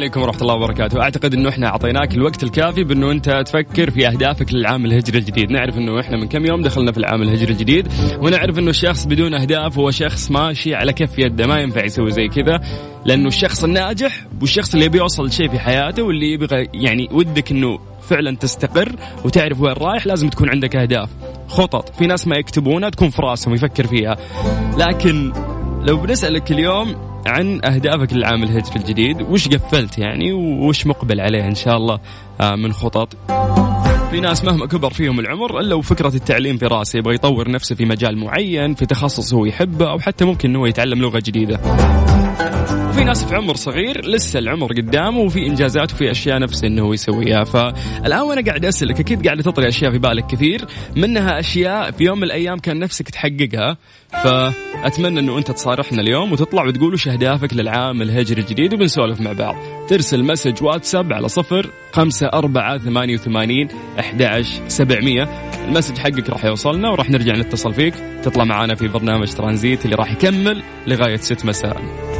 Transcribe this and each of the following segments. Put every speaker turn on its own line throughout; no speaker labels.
عليكم ورحمة الله وبركاته، أعتقد أنه إحنا أعطيناك الوقت الكافي بأنه أنت تفكر في أهدافك للعام الهجري الجديد، نعرف أنه إحنا من كم يوم دخلنا في العام الهجري الجديد، ونعرف أنه الشخص بدون أهداف هو شخص ماشي على كف يده، ما ينفع يسوي زي كذا، لأنه الشخص الناجح والشخص اللي يبي يوصل في حياته واللي يبغى يعني ودك أنه فعلا تستقر وتعرف وين رايح لازم تكون عندك أهداف، خطط، في ناس ما يكتبونها تكون في راسهم يفكر فيها، لكن لو بنسألك اليوم عن أهدافك للعام الهجري الجديد. وش قفلت يعني؟ وش مقبل عليه إن شاء الله آه، من خطط؟ في ناس مهما كبر فيهم العمر إلا وفكره التعليم في راسه يبغى يطور نفسه في مجال معين في تخصص هو يحبه أو حتى ممكن إنه يتعلم لغة جديدة. في ناس في عمر صغير لسه العمر قدامه وفي إنجازات وفي أشياء نفسه إنه هو يسويها. فالآن وأنا قاعد أسألك أكيد قاعدة تطري أشياء في بالك كثير منها أشياء في يوم من الأيام كان نفسك تحققها فأتمنى إنه أنت تصارحنا اليوم وتطلع وتقول وش أهدافك للعام الهجري الجديد وبنسولف مع بعض. ترسل message واتساب على صفر خمسة أربعة ثمانية وثمانين أحد سبعمية. ال message حقك راح يوصلنا وراح نرجع نتصل فيك. تطلع معنا في برنامج ترانزيت اللي راح يكمل لغاية ست مساء.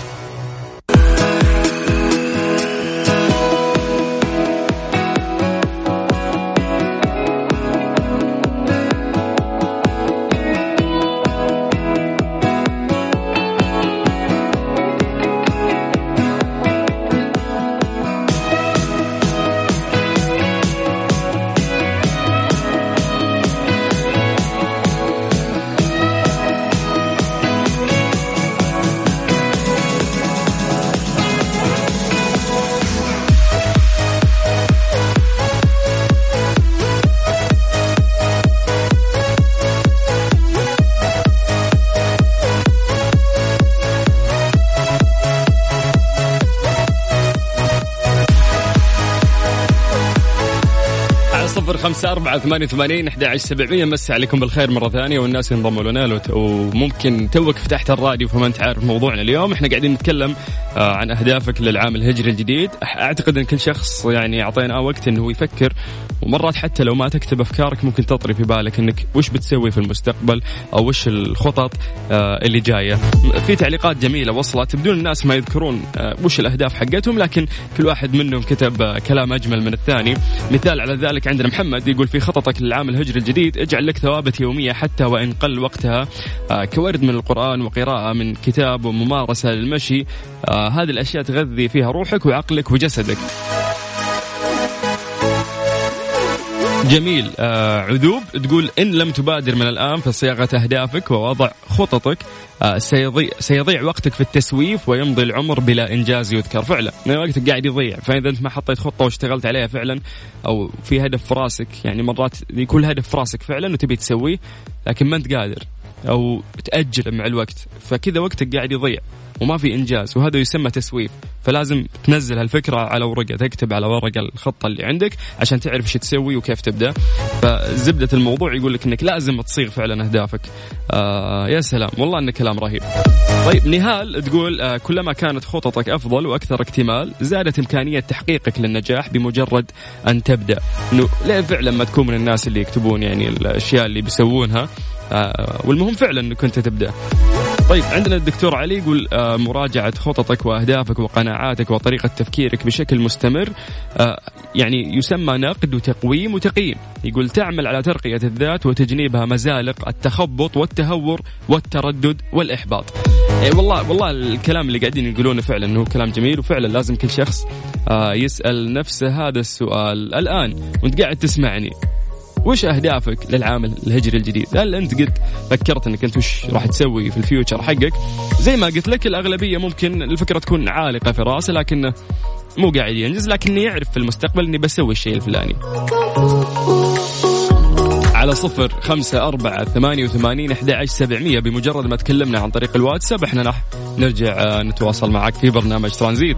خمسة أربعة ثمانية وثمانين أحد عشر سبعمية. مسي عليكم بالخير مرة ثانية والناس ينضموا لنا. وممكن توك فتحت الراديو فما أنت عارف موضوعنا اليوم. إحنا قاعدين نتكلم آه، عن أهدافك للعام الهجري الجديد. أعتقد أن كل شخص يعني أعطيناه وقت أنه يفكر. ومرات حتى لو ما تكتب أفكارك ممكن تطري في بالك أنك وش بتسوي في المستقبل أو وش الخطط آه، اللي جاية. في تعليقات جميلة وصلت. بدون الناس ما يذكرون آه، وش الأهداف حقتهم لكن كل واحد منهم كتب كلام أجمل من الثاني. مثال على ذلك عندنا محمد. محمد يقول في خططك للعام الهجري الجديد اجعل لك ثوابت يومية حتى وإن قل وقتها. آه، كورد من القرآن وقراءة من كتاب وممارسة للمشي. آه، هذه الأشياء تغذي فيها روحك وعقلك وجسدك. جميل. آه عذوب تقول إن لم تبادر من الآن في صياغة أهدافك ووضع خططك. آه سيضيع, سيضيع وقتك في التسويف ويمضي العمر بلا إنجاز يذكر. فعلا يعني وقتك قاعد يضيع. فإذا أنت ما حطيت خطة واشتغلت عليها فعلا أو في هدف في راسك يعني مرات يكون هدف في راسك فعلا وتبي تسويه لكن ما أنت قادر. أو تأجل مع الوقت. فكذا وقتك قاعد يضيع وما في إنجاز وهذا يسمى تسويف. فلازم تنزل هالفكرة على ورقة تكتب على ورقة الخطة اللي عندك عشان تعرف إيش تسوي وكيف تبدأ. فزبدة الموضوع يقول لك إنك لازم تصيغ فعلا أهدافك. آه يا سلام والله إنه كلام رهيب. طيب نهال تقول آه كلما كانت خططك أفضل وأكثر اكتمال زادت إمكانية تحقيقك للنجاح بمجرد أن تبدأ. إنه فعلا ما تكون من الناس اللي يكتبون يعني الأشياء اللي بيسوونها؟ والمهم فعلا انك انت تبدأ. طيب عندنا الدكتور علي يقول آه مراجعة خططك وأهدافك وقناعاتك وطريقة تفكيرك بشكل مستمر آه يعني يسمى نقد وتقويم وتقييم. يقول تعمل على ترقية الذات وتجنيبها مزالق التخبط والتهور والتردد والإحباط. يعني والله والله الكلام اللي قاعدين يقولونه فعلا انه كلام جميل وفعلا لازم كل شخص آه يسأل نفسه هذا السؤال. الآن وأنت قاعد تسمعني. وش أهدافك للعام الهجري الجديد؟ هل أنت قد فكرت إنك أنت وش راح تسوي في الفيوتشر حقك؟ زي ما قلت لك الأغلبية ممكن الفكرة تكون عالقة في راسه لكنه مو قاعد ينجز لكنه يعرف في المستقبل إني بسوي الشيء الفلاني. على صفر خمسة أربعة ثمانية وثمانين أحد عشر سبعمية بمجرد ما تكلمنا عن طريق الواتساب إحنا راح نرجع نتواصل معك في برنامج ترانزيت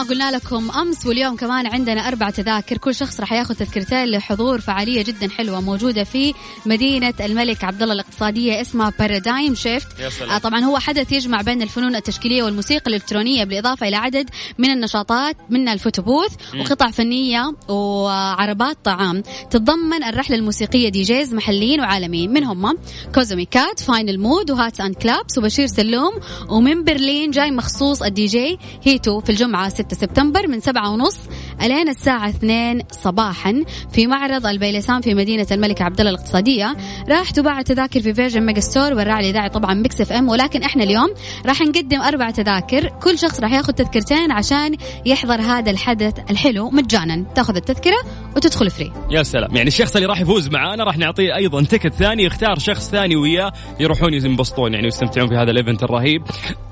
ما قلنا لكم أمس واليوم كمان عندنا أربع تذاكر كل شخص راح ياخذ تذكرتين لحضور فعالية جدا حلوة موجودة في مدينة الملك عبد الله الاقتصادية اسمها Paradigm Shift آه طبعا هو حدث يجمع بين الفنون التشكيلية والموسيقى الإلكترونية بالإضافة إلى عدد من النشاطات منها ال photo booth وقطع فنية وعربات طعام. تتضمن الرحلة الموسيقية DJs محليين وعالميين من هم Cosmicat Vinyl Mode و Hats & Klaps وبشير سلوم. ومن برلين جاي مخصوص الدي جي هيتو في الجمعة 6 سبتمبر من 7 ونص الين الساعة 2 صباحا في معرض البيلسان في مدينة الملك عبد الله الاقتصادية. راح تباع التذاكر في Virgin Megastore والراعي الإذاعي طبعا Mix FM. ولكن إحنا اليوم راح نقدم أربع تذاكر. كل شخص راح ياخذ تذكرتين عشان يحضر هذا الحدث الحلو مجانا. تأخذ التذكرة وتدخل free.
يا سلام. يعني الشخص اللي راح يفوز معانا راح نعطيه أيضا ticket ثاني. يختار شخص ثاني وياه يروحون ينبسطون. يعني ويستمتعون في هذا ال event الرهيب.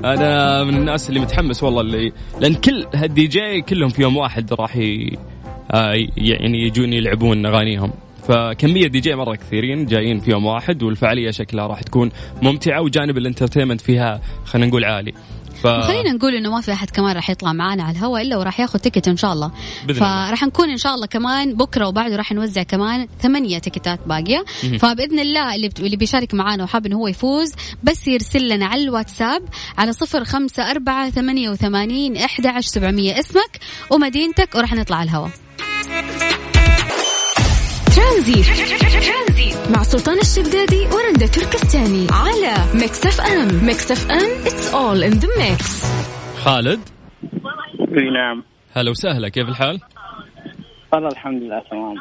أنا من الناس اللي متحمس والله اللي لأن كل هالدي جي كلهم في يوم واحد راح. آه يعني يجون يلعبون أغانيهم فكمية دي جي مرة كثيرين جايين في يوم واحد والفعالية شكلها راح تكون ممتعة وجانب ال entertainment فيها خلينا نقول عالي.
ف... خلينا نقول إنه ما في أحد كمان راح يطلع معانا على الهواء إلا وراح ياخذ ticket إن شاء الله. فراح نكون إن شاء الله كمان بكرة وبعده راح نوزع كمان ثمانية تيكتات باقية. فبإذن الله اللي اللي بيشارك معانا وحاب إنه هو يفوز بس يرسل لنا على الواتساب على صفر خمسة أربعة ثمانية وثمانين إحدى عشر سبعمية. اسمك ومدينتك وراح نطلع على الهواء.
ترانزيت مع سلطان الشدادي ورندا تركستاني على Mix FM. Mix FM it's all in the mix
خالد؟
إي نعم.
هلا وسهلا كيف الحال؟
والله الحمد لله تمام.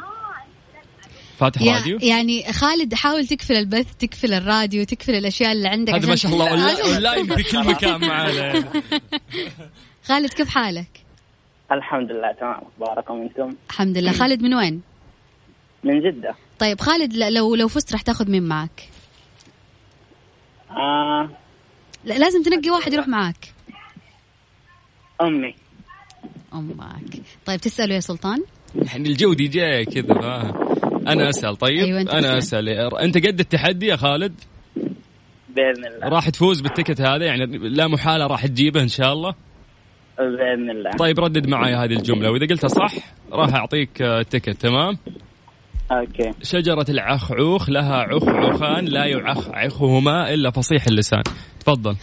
فاتح
يا
راديو؟
يعني خالد حاول تقفل البث تقفل الراديو تقفل الأشياء اللي عندك
هذا ما شاء الله أونلاين في كل مكان معانا.
خالد كيف حالك؟
الحمد لله تمام اخباركم أنتم
الحمد لله. خالد من وين؟
من جدة.
طيب خالد لو لو فزت راح تاخذ مين معك؟
آه.
لا لازم تنقي واحد يروح معك
أمي.
أمك. طيب تساله يا سلطان؟
يعني الجو دي جي كذا أنا أسأل طيب؟
أيوة، أنت
أنا
اسأل.
أسأل. أنت قد التحدي يا خالد؟
بإذن الله.
راح تفوز بال ticket هذا يعني لا محالة راح تجيبه إن شاء الله؟
بإذن الله.
طيب ردد معي هذه الجملة وإذا قلتها صح راح أعطيك آه، ticket تمام؟
okay.
شجرة العخعوخ لها عخعوخان لا يعخعخهما إلا فصيح اللسان. تفضل.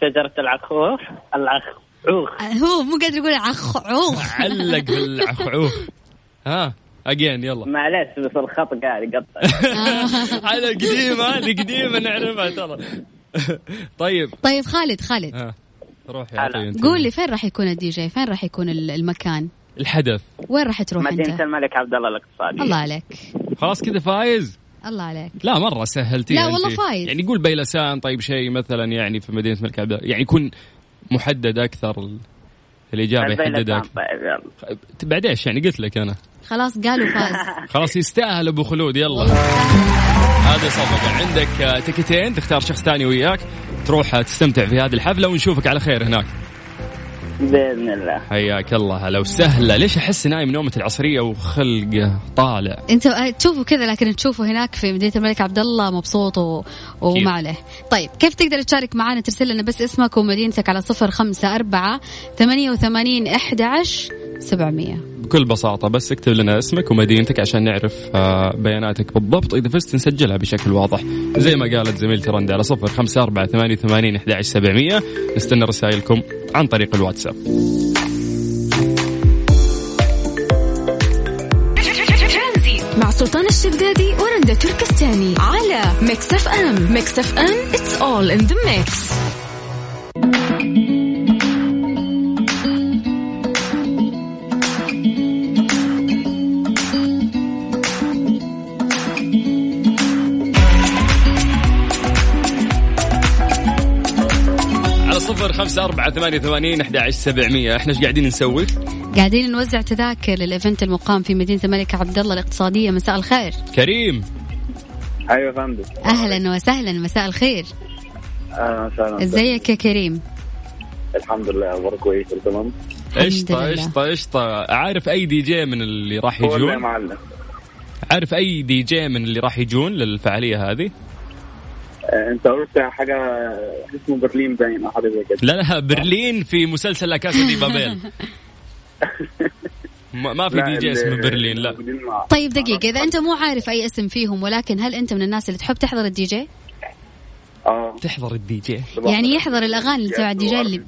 شجرة العخوخ العخوخ
هو مو قادر يقول عخ عوخ
علق بالعخعوخ. ها again يلا.
معلش بس الخط قاعد يقطع.
هذا القديمة القديمة نعرفها ترى. طيب.
طيب خالد خالد.
ها روح يا.
قول لي فين راح يكون الدي جي؟ فين راح يكون ال- المكان؟
الحدث.
وين راح تروح
مدينة
أنت؟
الملك عبد الله الاقتصادي
الله عليك.
خلاص كذا فايز؟
الله عليك.
لا مرة سهلتي
لا والله فايز.
يعني قول بيلسان طيب شيء مثلا يعني في مدينة الملك عبد الله. يعني يكون محدد أكثر ال- الإجابة يحدد
البيلسان
أكثر.
طيب
بعد إيش يعني؟ قلت لك أنا.
خلاص قالوا فاز.
خلاص يستاهل أبو خلود يلا. هذا صفقة. عندك آه، تكتين تختار شخص ثاني وياك. تروح آه، تستمتع في هذه الحفلة ونشوفك على خير هناك.
بإذن الله.
حياك الله هلا وسهلا. ليش أحس نايم نومة العصرية وخلقه طالع؟
أنت تشوفه كذا لكن تشوفه هناك في مدينة الملك عبد الله مبسوط و... وما عليه. طيب كيف تقدر تشارك معنا ترسل لنا بس اسمك ومدينتك على صفر خمسة أربعة ثمانية وثمانين إحدى عشر سبعمية.
بكل بساطة بس اكتب لنا اسمك ومدينتك عشان نعرف آه، بياناتك بالضبط. إذا فزت نسجلها بشكل واضح. زي ما قالت زميلتي رندا على صفر خمسة أربعة ثمانية وثمانين أحد سبعمية. نستنى رسائلكم عن طريق الواتساب.
مع سلطان الشدادي ورندا تركستاني على Mix FM. Mix FM it's all in
the mix خمسة أربعة ثمانية وثمانين أحد سبعمية. إحنا إيش قاعدين نسوي؟
قاعدين نوزع تذاكر لل event المقام في مدينة الملك عبد الله الاقتصادية. مساء الخير.
كريم.
أيوه فندم.
أهلا وسهلا. مساء الخير.
أهلا وسهلا
إزيك يا كريم؟
الحمد لله أخبارك كويس تمام؟
قشطة. قشطة قشطة. عارف أي دي جي من اللي راح
قول يا
يجون؟
معلم.
عارف أي دي جي من اللي راح يجون للفعالية هذه؟
آه، انت قلت حاجة اسمه برلين باين أو حاجة زي كده
لا لا برلين في مسلسل La Casa de Papel ما ما في
لا،
دي جي اسمه برلين لا
طيب دقيقة إذا أنت مو عارف أي اسم فيهم ولكن هل أنت من الناس اللي تحب تحضر الدي جي؟
آه
تحضر الدي جي
يعني يحضر الأغاني اللي تبع الدي جي اللي.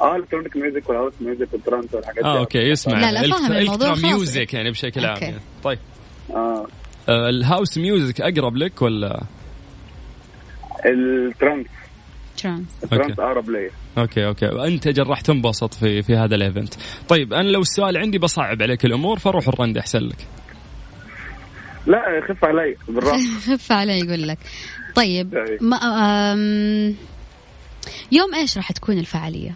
آه electronic music وال house music وال trance والحاجات آه
okay يسمع
لا، لا، فاهم الموضوع خلاص.
music يعني بشكل عام. يعني. طيب
آه
آه، ال house music أقرب لك ولا
ال
trance
trance
ال
trance okay. أقرب ليا
okay okay. وانت جل راح تنبسط في في هذا ال event طيب أنا لو السؤال عندي بصعب عليك الأمور فروح لرندا أحسن لك.
لا خف علي بالراحة.
خف علي يقول لك. طيب
طيب.
ما أم يوم إيش راح تكون الفعالية؟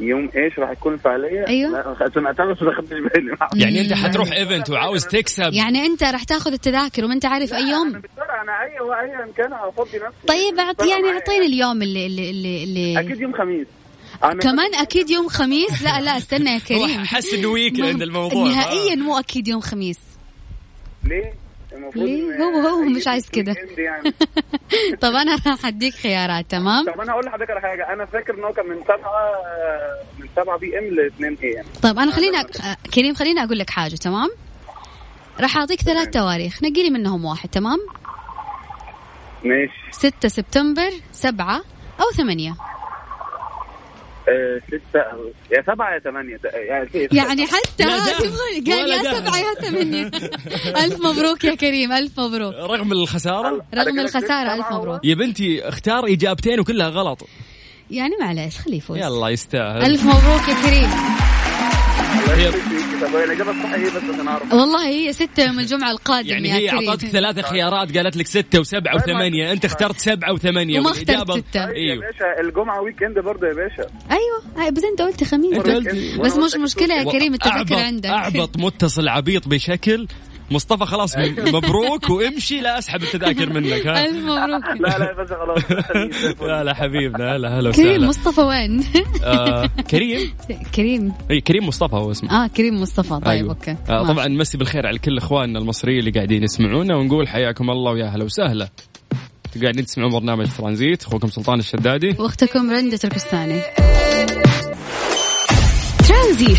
يوم إيش راح تكون
الفعالية؟
لا، سمعتها بس ما خدتش بالي.
يعني أنت حتروح event وعاوز تكسب.
يعني أنت راح تاخذ التذاكر وما أنت عارف
أي
يوم؟
أنا أي ايا كان افضي نفسي.
طيب أعط
فرق
يعني. أعطيني اليوم اللي اللي اللي, اللي
أكيد يوم خميس.
كمان أكيد يوم خميس؟ لا لا استنى يا كريم.
حس
إنه
weekend الموضوع.
نهائيا مو أكيد يوم خميس.
ليه؟ المفروض
ليه؟ هو- هو مش عايز كده.
يعني.
طب أنا راح أديك خيارات تمام؟
طب أنا هقول لحضرتك على حاجة. أنا فاكر ان هو كان من 7 من 7 PM ل 2 AM
طيب أنا خليني أ... آه، كريم خليني أقول لك حاجة تمام؟ راح أعطيك ثلاث تواريخ نقي لي منهم واحد تمام؟
ماشي.
6 سبتمبر 7 أو 8
آه، ستة أو- يا سبعة يا ثمانية. يعني
يعني حتى ما- قال يا. سبعة يا ثمانية. ألف مبروك يا كريم ألف مبروك.
رغم الخسارة؟
رغم الخسارة ألف مبروك.
يا بنتي اختار إجابتين وكلها غلط.
يعني معليش خليه يفوز.
يلا يستاهل.
ألف مبروك يا كريم.
الصح إيه بس عشان
والله هي ستة يوم الجمعة القادم
يعني
يا
هي
كريم.
اعطتك ثلاثة خيارات قالت لك ستة وسبعة وثمانية. أنت اخترت سبعة وثمانية
وما اخترت ستة.
يا
أيوه.
باشا الجمعة ويك إند برضه يا باشا.
أيوة. هاي بس أنت قلت خميس. بس, مش مشكلة يا كريم التذاكر
أعبط-
عندك.
أعبط متصل عبيط بشكل مصطفى خلاص مبروك وامشي. لا أسحب التذاكر منك ها.
ألف مبروك.
لا لا باشا خلاص
لا لا حبيبنا هلا هلا
كريم
وسهلا.
مصطفى وين؟
آه كريم؟
كريم.
اي كريم مصطفى هو اسمه.
آه كريم مصطفى طيب
أيوة.
okay.
آه. طبعا نمسي بالخير على كل إخواننا المصريين اللي قاعدين يسمعونا ونقول حياكم الله ويا هلا وسهلا. قاعدين تسمعون برنامج ترانزيت أخوكم سلطان الشدادي.
وأختكم رندة تركستاني.
ترانزيت.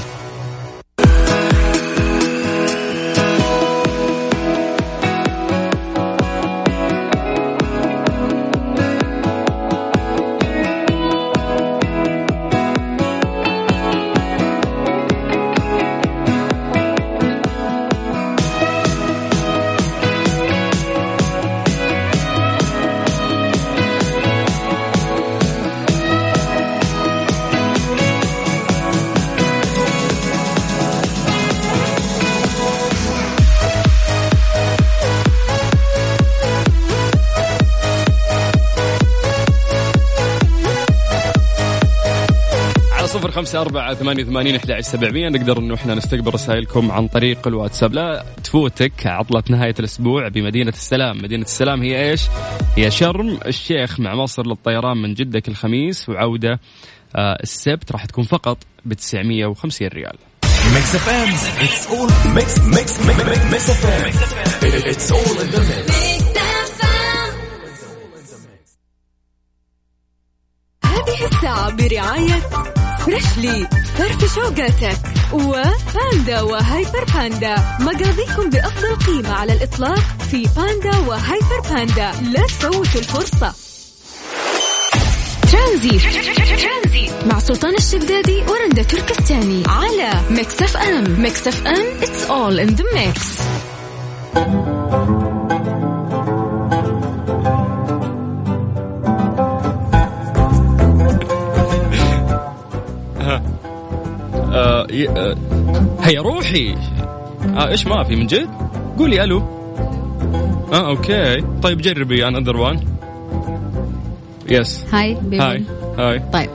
صفر خمسة أربعة ثمانية وثمانين أحد سبعمية. نقدر إنه إحنا نستقبل رسائلكم عن طريق الواتساب. لا تفوتك عطلة نهاية الأسبوع بمدينة السلام. مدينة السلام هي إيش؟ هي شرم. الشيخ مع مصر للطيران من جدة كل خميس وعودة آه السبت راح تكون فقط ب 950 ريال.
FM, it's all mix, mix, mix, mix, mix FM. It's all in the mix.
هذه الساعة برعاية Freshly فرف شوقاتك وباندا وهايبر باندا مقاضيكم بأفضل قيمة على الإطلاق في باندا وهايبر باندا لا تفوتوا الفرصة. ترانزيت. مع سلطان الشدادي ورندا تركستاني على Mix FM. Mix FM it's all in the mix.
هيا روحي. آه إيش ما في من جد؟ قولي ألو. آه okay. طيب جربي another one yes
hi baby.
hi. hi.
طيب.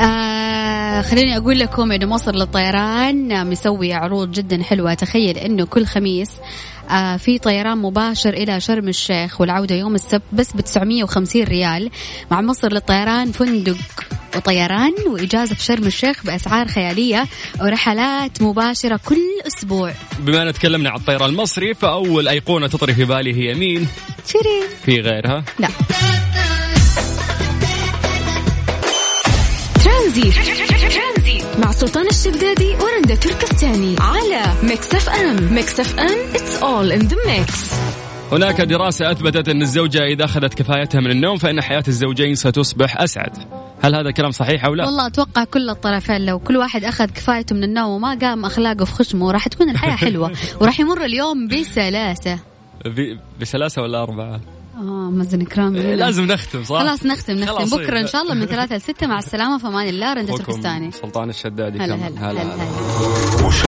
آه خليني أقول لكم إنه مصر للطيران مسوي عروض جدا حلوة. تخيل إنه كل خميس آه في طيران مباشر إلى شرم الشيخ والعودة يوم السبت بس ب 950 ريال مع مصر للطيران فندق. وطيران وإجازة في شرم الشيخ بأسعار خيالية ورحلات مباشرة كل أسبوع.
بما تكلمنا عن الطيران المصري فأول أيقونة تطري في بالي هي مين؟
شيرين
في غيرها؟
لا.
ترانزيت مع سلطان الشدادي ورندا تركستاني على Mix FM. Mix FM it's all in the mix.
هناك دراسة أثبتت أن الزوجة إذا أخذت كفايتها من النوم فإن حياة الزوجين ستصبح أسعد. هل هذا كلام صحيح أو لا؟
والله أتوقع كل الطرفين لو كل واحد أخذ كفايته من النوم وما قام أخلاقه في خشمه راح تكون الحياة حلوة وراح يمر اليوم بسلاسة
ب- بثلاثة ولا أربعة؟
آه مازن كرام
إيه، لازم نختم صح؟
خلاص نختم نختم
خلاص،
بكرة
إيه.
إن شاء الله من ثلاثة لستة مع السلامة في أمان الله رندا تركستاني
سلطان الشدادي
هلا هلا هلا, هلا.